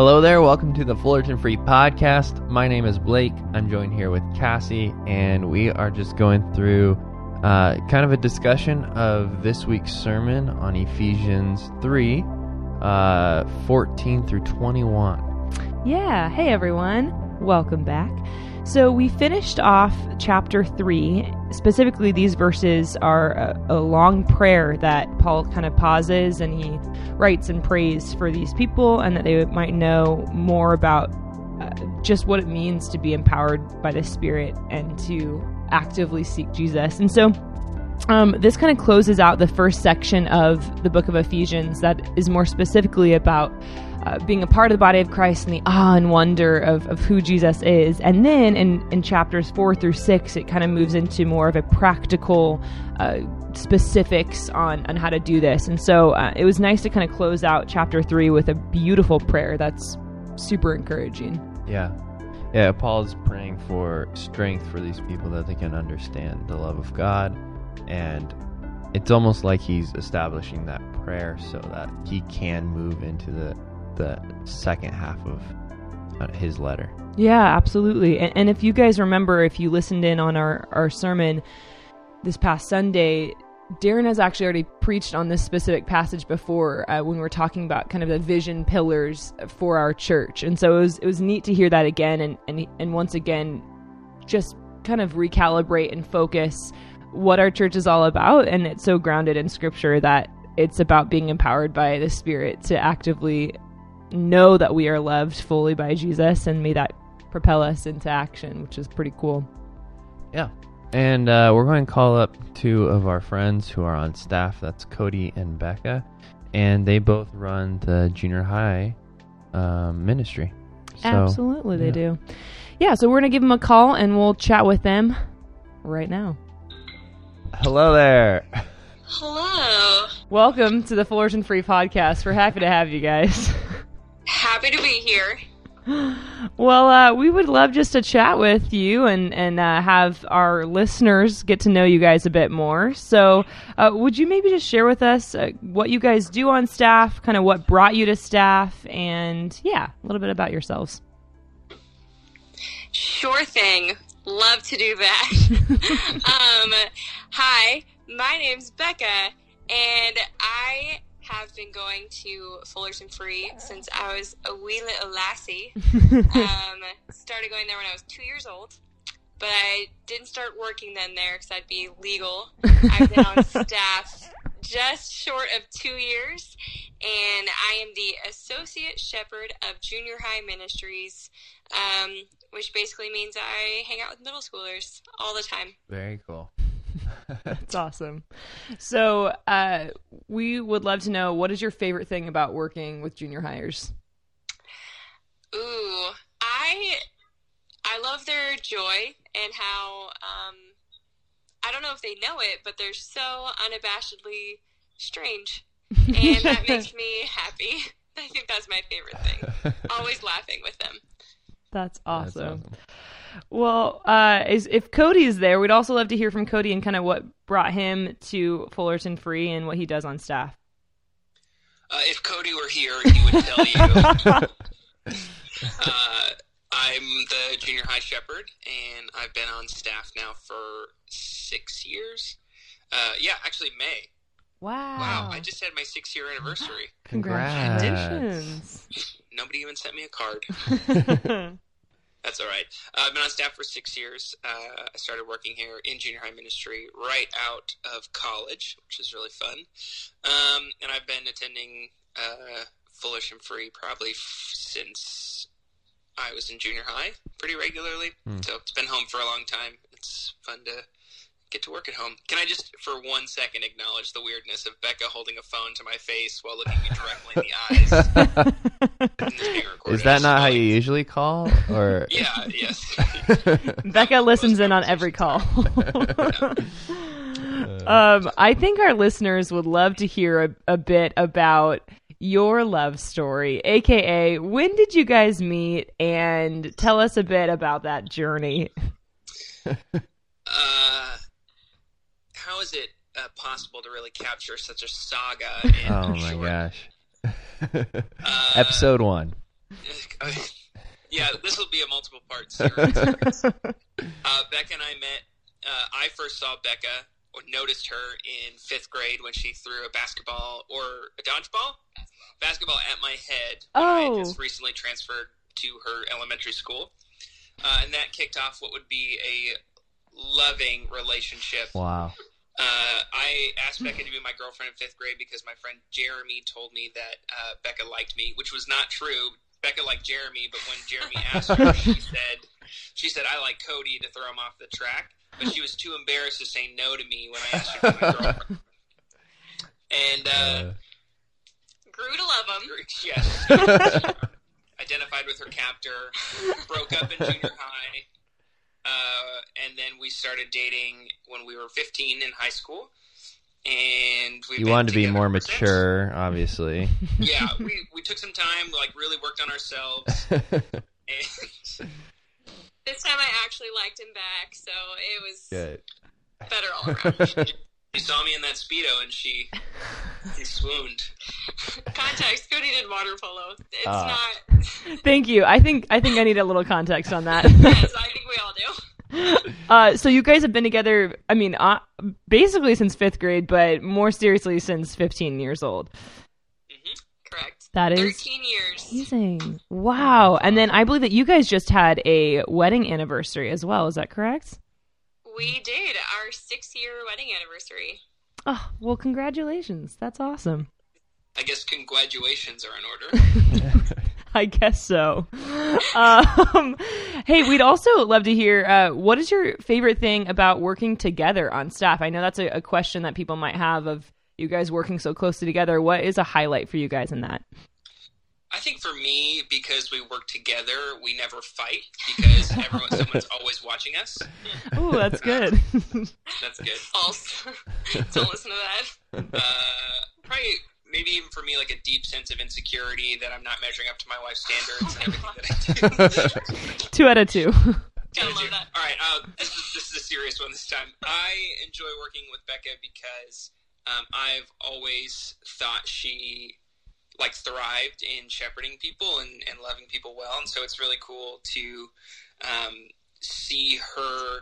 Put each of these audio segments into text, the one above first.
Hello there, welcome to the Fullerton Free Podcast. My name is Blake. I'm joined here with Cassie, and we are just going through uh, kind of a discussion of this week's sermon on Ephesians 3 uh, 14 through 21. Yeah, hey everyone, welcome back. So we finished off chapter 3. Specifically, these verses are a, a, long prayer that Paul kind of pauses and he writes and prays for these people and that they might know more about uh, just what it means to be empowered by the Spirit and to actively seek Jesus. And so um, this kind of closes out the first section of the book of Ephesians that is more specifically about uh, being a part of the body of Christ and the awe and wonder of, of who Jesus is. And then in, in chapters four through six, it kind of moves into more of a practical uh, specifics on, on how to do this. And so uh, it was nice to kind of close out chapter three with a beautiful prayer that's super encouraging. Yeah. Yeah, Paul's praying for strength for these people that they can understand the love of God. And it's almost like he's establishing that prayer so that he can move into the the second half of uh, his letter. Yeah, absolutely. And, and, if you guys remember, if you listened in on our, our sermon this past Sunday, Darren has actually already preached on this specific passage before uh, when we were talking about kind of the vision pillars for our church. And so it was, it was neat to hear that again and, and, and once again, just kind of recalibrate and focus what our church is all about. And it's so grounded in scripture that it's about being empowered by the Spirit to actively know that we are loved fully by Jesus, and may that propel us into action, which is pretty cool. Yeah. And uh, we're going to call up two of our friends who are on staff. That's Cody and Becca. And they both run the junior high um, ministry. So, Absolutely, yeah. they do. Yeah, so we're going to give them a call and we'll chat with them right now. Hello there. Hello. Welcome to the Fullerton Free Podcast. We're happy to have you guys. Happy to be here. Well, uh, we would love just to chat with you and and uh, have our listeners get to know you guys a bit more. So, uh, would you maybe just share with us uh, what you guys do on staff, kind of what brought you to staff, and yeah, a little bit about yourselves. Sure thing. Love to do that. um, hi, my name's Becca, and I have been going to Fullerton Free since I was a wee little lassie. um, started going there when I was two years old, but I didn't start working then there because I'd be legal. I've been on staff just short of two years, and I am the associate shepherd of Junior High Ministries, um, which basically means I hang out with middle schoolers all the time. Very cool. That's awesome. So, uh, we would love to know what is your favorite thing about working with junior highers? Ooh, I I love their joy and how um, I don't know if they know it, but they're so unabashedly strange, and that makes me happy. I think that's my favorite thing. Always laughing with them. That's awesome. That's awesome. Well, uh, is, if Cody is there, we'd also love to hear from Cody and kind of what brought him to Fullerton Free and what he does on staff. Uh, if Cody were here, he would tell you. uh, I'm the junior high shepherd, and I've been on staff now for six years. Uh, yeah, actually, May. Wow. Wow, I just had my six year anniversary. Congratulations. Nobody even sent me a card. That's all right. Uh, I've been on staff for six years. Uh, I started working here in junior high ministry right out of college, which is really fun. Um, and I've been attending uh, and Free probably f- since I was in junior high pretty regularly. Mm. So it's been home for a long time. It's fun to get to work at home. Can I just, for one second, acknowledge the weirdness of Becca holding a phone to my face while looking me directly in the eyes? Is that not how you usually call? Or yeah, yes. Becca listens in on every call. um, I think our listeners would love to hear a, a bit about your love story, aka when did you guys meet, and tell us a bit about that journey. Uh, how is it uh, possible to really capture such a saga? oh my short? gosh! uh, Episode one. yeah, this will be a multiple part series. uh, Becca and I met. Uh, I first saw Becca or noticed her in fifth grade when she threw a basketball or a dodgeball basketball at my head. Oh. I just recently transferred to her elementary school, uh, and that kicked off what would be a loving relationship. Wow. Uh, I asked Becca to be my girlfriend in fifth grade because my friend Jeremy told me that uh, Becca liked me, which was not true. Becca liked Jeremy, but when Jeremy asked her, she said, "She said I like Cody to throw him off the track," but she was too embarrassed to say no to me when I asked her to be my girlfriend. And uh, Uh, Grew to love him. yes, identified with her captor, broke up in junior high, uh, and then we started dating when we were 15 in high school. And we you wanted to be more mature, obviously. Yeah, we, we took some time, like really worked on ourselves, and This time I actually liked him back, so it was Good. better all around. She saw me in that speedo, and she she swooned. Context: Cody did water polo. It's Ah. not. Thank you. I think I think I need a little context on that. Yes, I think we all do. uh, so you guys have been together. I mean, uh, basically since fifth grade, but more seriously since 15 years old. Correct. That is Thirteen years. amazing. Wow. And then I believe that you guys just had a wedding anniversary as well. Is that correct? We did our six-year wedding anniversary. Oh, well, congratulations. That's awesome. I guess congratulations are in order. I guess so. Um, hey, we'd also love to hear uh, what is your favorite thing about working together on staff? I know that's a, a question that people might have of you guys working so closely together. What is a highlight for you guys in that? I think for me, because we work together, we never fight because everyone, someone's always watching us. Oh, that's good. That's good. False. Don't listen to that. Uh, probably, maybe even for me, like a deep sense of insecurity that I'm not measuring up to my wife's standards and everything that I do. two out of two. Gotta love that. All right, uh, this, is, this is a serious one this time. I enjoy working with Becca because um, I've always thought she like thrived in shepherding people and, and loving people well, and so it's really cool to um, see her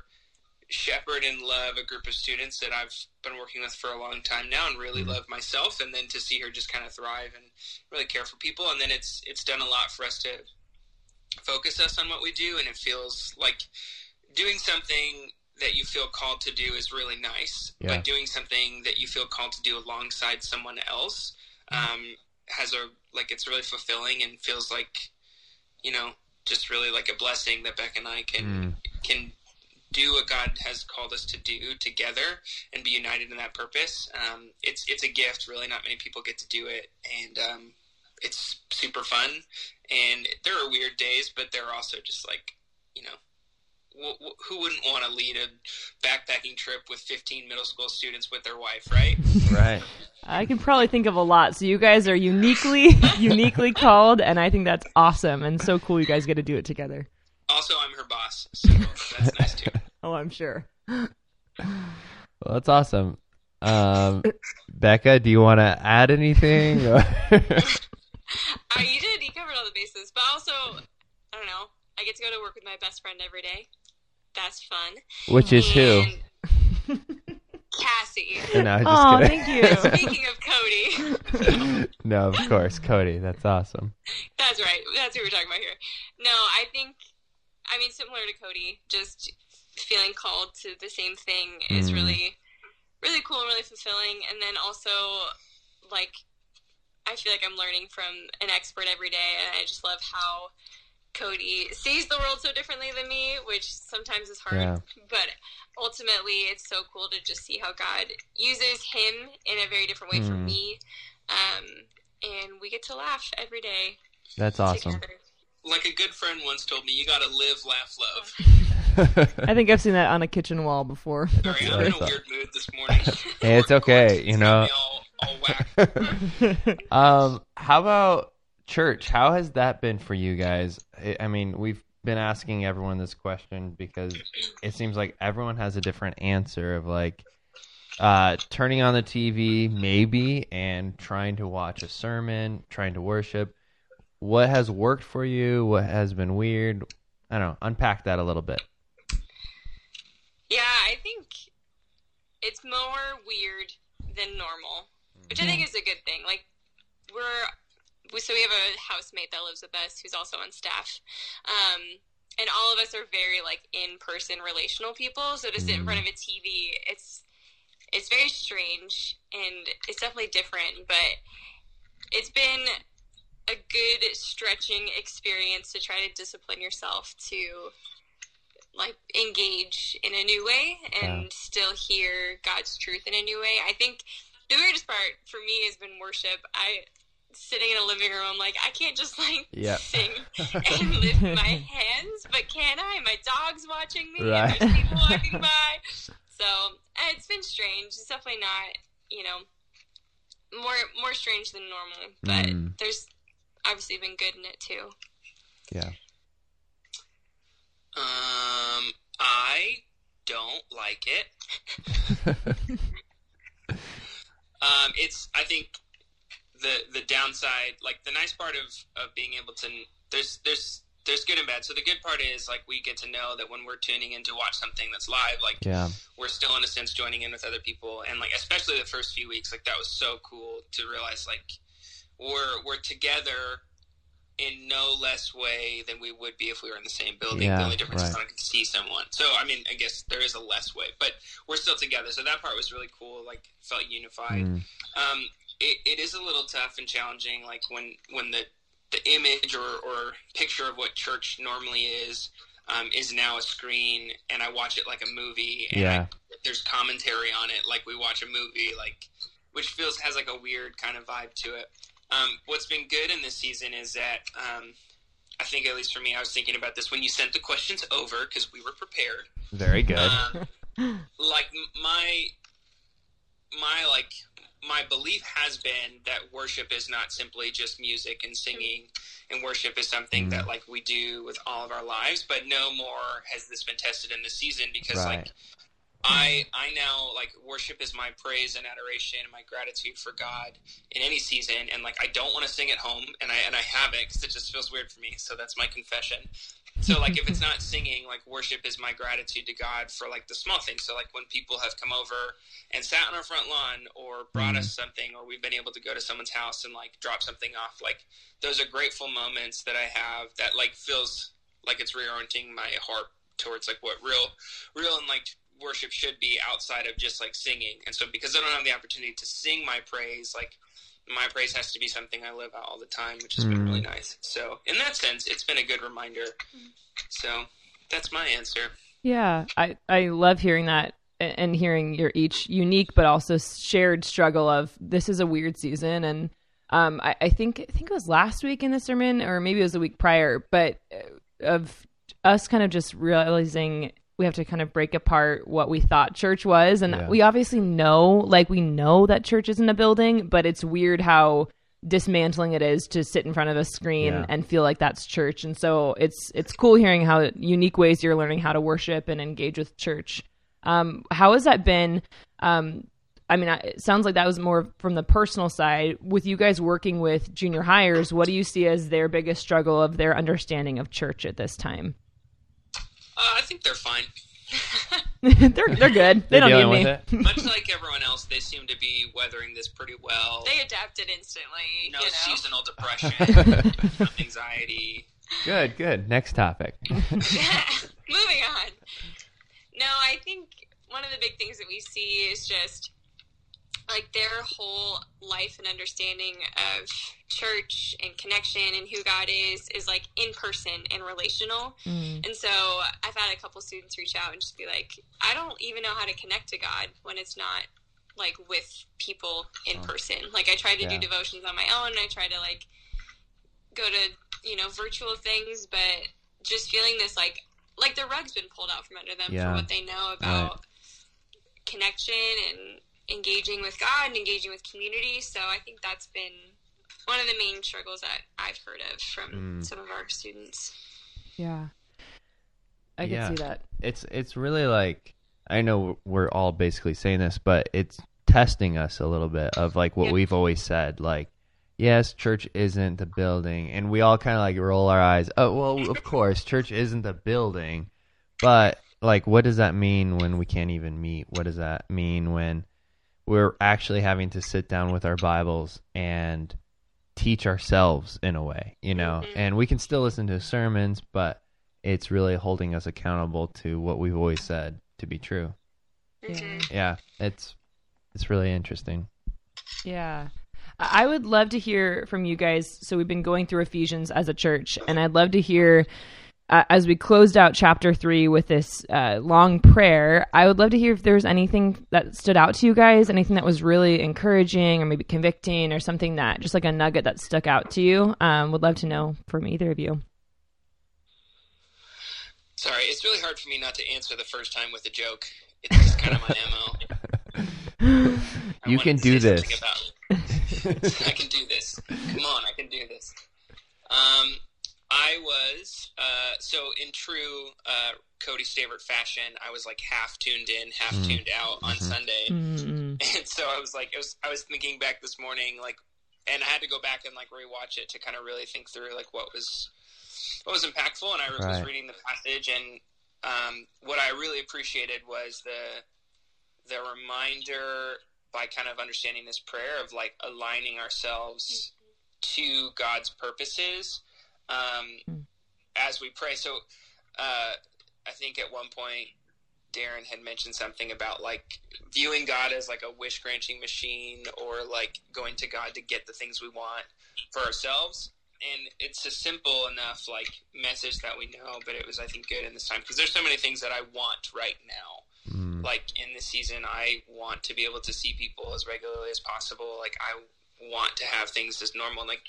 shepherd and love a group of students that I've been working with for a long time now and really love myself. And then to see her just kind of thrive and really care for people. And then it's it's done a lot for us to focus us on what we do. And it feels like doing something that you feel called to do is really nice Yeah. but doing something that you feel called to do alongside someone else um, has a like it's really fulfilling and feels like you know just really like a blessing that Beck and I can can do what God has called us to do together and be united in that purpose. Um, it's it's a gift. Really, not many people get to do it, and um, it's super fun. And there are weird days, but there are also just like you know. Wh- wh- Who wouldn't want to lead a backpacking trip with 15 middle school students with their wife, right? right. I can probably think of a lot. So you guys are uniquely, uniquely called, and I think that's awesome and so cool. You guys get to do it together. Also, I'm her boss, so that's nice too. Oh, I'm sure. Well, that's awesome. Um, Becca, do you want to add anything? or- Uh, you did. You covered all the bases, but also, I don't know. I get to go to work with my best friend every day. That's fun. Which is who? Cassie. No, I'm just Oh, kidding. thank you. Speaking of Cody, no, of course, Cody. That's awesome. that's right. That's who we're talking about here. No, I think, I mean, similar to Cody, just feeling called to the same thing is Mm. really, really cool and really fulfilling. And then also, like, I feel like I'm learning from an expert every day, and I just love how Cody sees the world so differently than me, which sometimes is hard. Yeah. But ultimately, it's so cool to just see how God uses him in a very different way for Mm. me. Um, and we get to laugh every day That's awesome. together. Like a good friend once told me, you got to live, laugh, love. I think I've seen that on a kitchen wall before. Sorry, I'm in a weird mood this morning. Hey, it's okay, you know. all, all um, how about church? How has that been for you guys? I- mean, we've been asking everyone this question because it seems like everyone has a different answer of like uh, turning on the TV maybe and trying to watch a sermon, trying to worship. what has worked for you? What has been weird? I don't know. Unpack that a little bit. Yeah, I think it's more weird than normal, which I think is a good thing. Like we're we, so we have a housemate that lives with us who's also on staff. Um, and all of us are very like in person relational people. So to sit in front of a TV, it's it's very strange and it's definitely different, but it's been a good stretching experience to try to discipline yourself to like engage in a new way and Yeah. still hear God's truth in a new way. I think the weirdest part for me has been worship. I sitting in a living room, I'm like, I can't just like Yeah. sing and lift my hands, but can I? My dog's watching me, Right. and there's people walking by. So it's been strange. It's definitely not, you know, more more strange than normal, but Mm. there's obviously been good in it too. Yeah. Um, I don't like it. Um, it's I think the the downside, like the nice part of of being able to there's there's there's good and bad. So the good part is like we get to know that when we're tuning in to watch something that's live, like Yeah. we're still in a sense joining in with other people, and like especially the first few weeks, like that was so cool to realize like we're we're together in no less way than we would be if we were in the same building. Yeah, the only difference is. I can see someone. So I mean, I guess there is a less way, but we're still together. So that part was really cool. Like felt unified. Mm. Um, it, it is a little tough and challenging, like when when the the image or, or picture of what church normally is um, is now a screen, and I watch it like a movie. And Yeah. I, there's commentary on it, like we watch a movie, like which feels has like a weird kind of vibe to it. Um, what's been good in this season is that um, I think, at least for me, I was thinking about this when you sent the questions over because we were prepared Very good. um, like my my like my belief has been that worship is not simply just music and singing and worship is something Mm. that like we do with all of our lives but no more has this been tested in the season because Right. like I I now like worship is my praise and adoration and my gratitude for God in any season and like I don't want to sing at home and I and I haven't because it just feels weird for me so that's my confession so like if it's not singing like worship is my gratitude to god for like the small things so like when people have come over and sat on our front lawn or brought Mhm. us something or we've been able to go to someone's house and like drop something off like those are grateful moments that i have that like feels like it's reorienting my heart towards like what real real and like worship should be outside of just like singing and so because i don't have the opportunity to sing my praise like my praise has to be something I live out all the time, which has been Mm. really nice. So, in that sense, it's been a good reminder. So, that's my answer. Yeah, I I love hearing that and hearing your each unique but also shared struggle of this is a weird season and um I, I think I think it was last week in the sermon or maybe it was a week prior but uh, of us kind of just realizing we have to kind of break apart what we thought church was and Yeah. we obviously know like we know that church isn't a building but it's weird how dismantling it is to sit in front of a screen Yeah. and feel like that's church and so it's it's cool hearing how unique ways you're learning how to worship and engage with church um how has that been um I mean, it sounds like that was more from the personal side. With you guys working with junior highers, what do you see as their biggest struggle of their understanding of church at this time? Uh, I think they're fine. they're they're good. They They're don't dealing need me. with it. Much like everyone else, they seem to be weathering this pretty well. They adapted instantly. no you know? seasonal depression, no anxiety. Good, good. Next topic. Moving on. No, I think one of the big things that we see is just like their whole life and understanding of church and connection and who God is is like in person and relational. Mm. And so I've had a couple students reach out and just be like, I don't even know how to connect to God when it's not like with people in person. Like I try to Yeah. do devotions on my own. I try to like go to, you know, virtual things, but just feeling this like like the rug's been pulled out from under them Yeah. for what they know about connection and engaging with God and engaging with community. So I think that's been one of the main struggles that I've heard of from Mm. some of our students. Yeah, I can Yeah. see that. it's it's really like I know we're all basically saying this, but it's testing us a little bit of like what Yeah. we've always said. Like yes, church isn't the building, and we all kind of like roll our eyes. Oh, well, of course, church isn't the building, but like, what does that mean when we can't even meet? What does that mean when we're actually having to sit down with our Bibles and teach ourselves in a way, you know? Mhm. And we can still listen to sermons, but it's really holding us accountable to what we've always said to be true. Mhm. Yeah, it's it's really interesting. Yeah. I I would love to hear from you guys. So we've been going through Ephesians as a church, and I'd love to hear uh, as we closed out chapter three with this uh, long prayer. I would love to hear if there was anything that stood out to you guys, anything that was really encouraging or maybe convicting, or something that just like a nugget that stuck out to you. Um, would love to know from either of you. Sorry, it's really hard for me not to answer the first time with a joke. It's just kind of my mo. I You can do this. About, I can do this. Come on, I can do this. Um, I was uh, so in true uh, Cody Stavert fashion. I was like half tuned in, half Mm. tuned out on Mhm. Sunday, Mm-mm. and so I was like, it was, I was thinking back this morning, like, and I had to go back and like rewatch it to kind of really think through like what was what was impactful. And I was Right. reading the passage, and um, what I really appreciated was the the reminder by kind of understanding this prayer of like aligning ourselves to God's purposes um, Mm. as we pray. So uh, I think at one point Darren had mentioned something about like viewing God as like a wish granting machine or like going to God to get the things we want for ourselves. And it's a simple enough like message that we know, but it was I think good in this time because there's so many things that I want right now Mm. like in this season i want to be able to see people as regularly as possible like i want to have things as normal like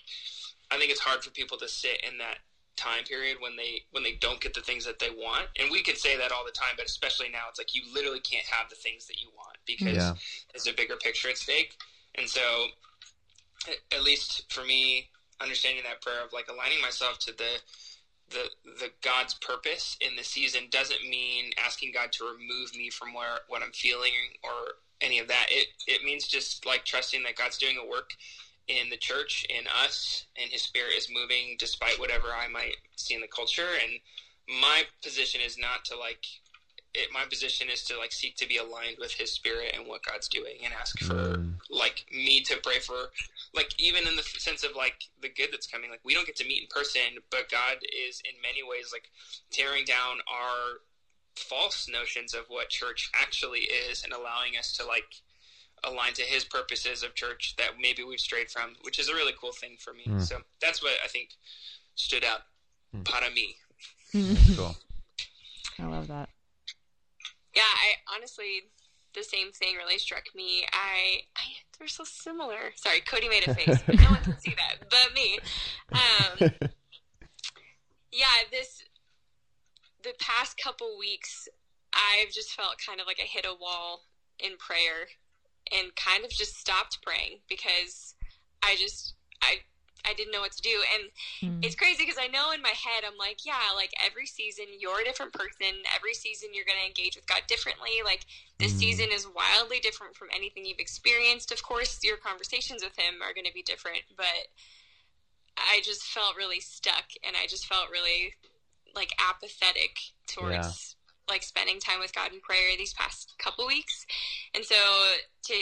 i think it's hard for people to sit in that time period when they when they don't get the things that they want and we could say that all the time but especially now it's like you literally can't have the things that you want because Yeah. there's a bigger picture at stake and so at- at least for me understanding that prayer of like aligning myself to the the the God's purpose in the season doesn't mean asking God to remove me from where what I'm feeling or any of that. It it means just like trusting that God's doing a work in the church, in us, and His Spirit is moving despite whatever I might see in the culture. And my position is not to like. It, my position is to like seek to be aligned with His Spirit and what God's doing, and ask for Mm. like me to pray for like even in the sense of like the good that's coming like we don't get to meet in person but god is in many ways like tearing down our false notions of what church actually is and allowing us to like align to his purposes of church that maybe we've strayed from which is a really cool thing for me Mm. so that's what i think stood out Mm. para me Cool. I love that. Yeah, I honestly, the same thing really struck me. I, I they're so similar. Sorry, Cody made a face, but no one can see that but me. Um, yeah, this the past couple weeks, I've just felt kind of like I hit a wall in prayer, and kind of just stopped praying because I just I I didn't know what to do, and Mm. it's crazy because I know in my head I'm like, yeah, like every season you're a different person. Every season you're going to engage with God differently. Like this Mm. season is wildly different from anything you've experienced. Of course, your conversations with Him are going to be different, but I just felt really stuck, and I just felt really like apathetic towards like spending time with God in prayer these past couple weeks. And so to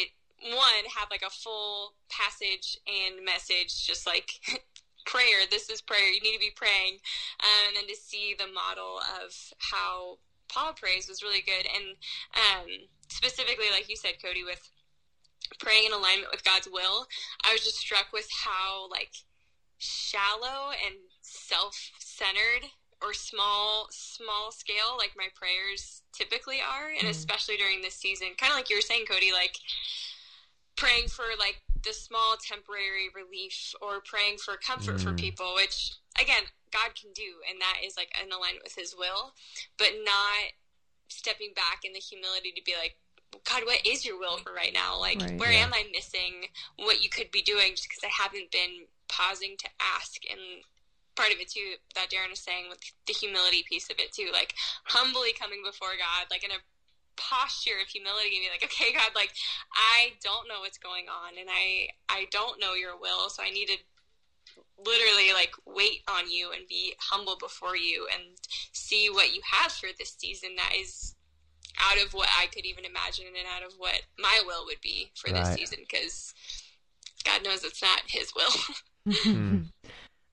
one have like a full passage and message just like prayer. This is prayer. You need to be praying. Um, and then to see the model of how paul prays was really good. And um, specifically like you said cody with praying in alignment with god's will i was just struck with how like shallow and self-centered or small small scale like my prayers typically are and Mm. especially during this season kind of like you were saying cody like praying for like the small temporary relief or praying for comfort for Mm. people which again god can do and that is like in alignment with his will but not stepping back in the humility to be like god what is your will for right now like Right. where Yeah. am i missing what you could be doing just because i haven't been pausing to ask and part of it too that darren was saying with the humility piece of it too like humbly coming before god like in a posture of humility and be like, okay, God, like I don't know what's going on and I I don't know your will, so I need to literally like wait on you and be humble before you and see what you have for this season that is out of what I could even imagine and out of what my will would be for this season because God knows it's not his will. Hmm.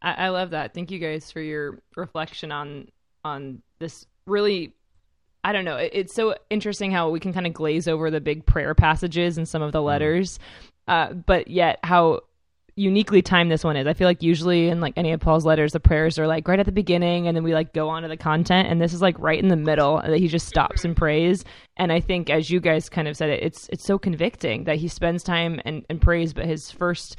I, I love that. Thank you guys for your reflection on on this really I don't know. It, it's so interesting how we can kind of glaze over the big prayer passages and some of the letters, uh, but yet how uniquely timed this one is. I feel like usually in like any of Paul's letters, the prayers are like right at the beginning, and then we like go on to the content, and this is like right in the middle that he just stops and prays. And I think, as you guys kind of said it, it's it's so convicting that he spends time and, and prays, but his first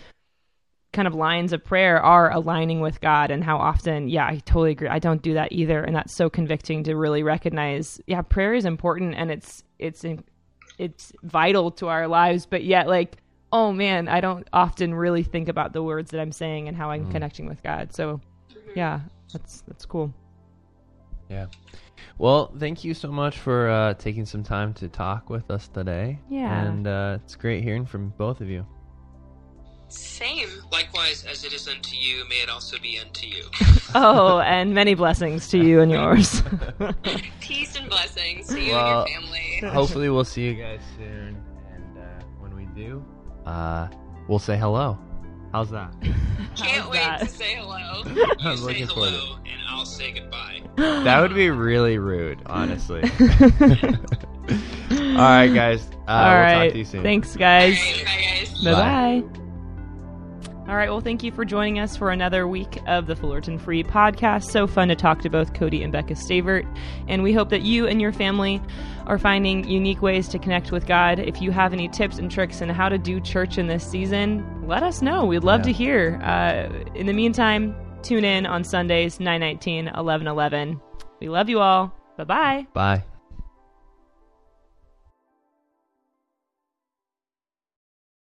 kind of lines of prayer are aligning with God and how often, yeah, I totally agree. I don't do that either. And that's so convicting to really recognize, yeah, prayer is important and it's, it's, it's vital to our lives, but yet like, oh man, I don't often really think about the words that I'm saying and how I'm connecting with God. So yeah, that's, that's cool. Yeah. Well, thank you so much for uh, taking some time to talk with us today. Yeah. And uh, it's great hearing from both of you. Same. Likewise, as it is unto you, may it also be unto you. Oh, and many blessings to you and yours. Peace and blessings to you Well, and your family. Hopefully, we'll see you guys soon. And uh, when we do, uh, we'll say hello. How's that? Can't How's wait that? to say hello. You I'm say looking forward to hello, and I'll say goodbye. That would be really rude, honestly. All right, guys. Uh, All we'll right. talk to you soon. Thanks, guys. All right, bye guys. Bye bye. All right. Well, thank you for joining us for another week of the Fullerton Free podcast. So fun to talk to both Cody and Becca Stavert. And we hope that you and your family are finding unique ways to connect with God. If you have any tips and tricks on how to do church in this season, let us know. We'd love Yeah. to hear. Uh, in the meantime, tune in on Sundays, 919, 1111. We love you all. Bye bye. Bye.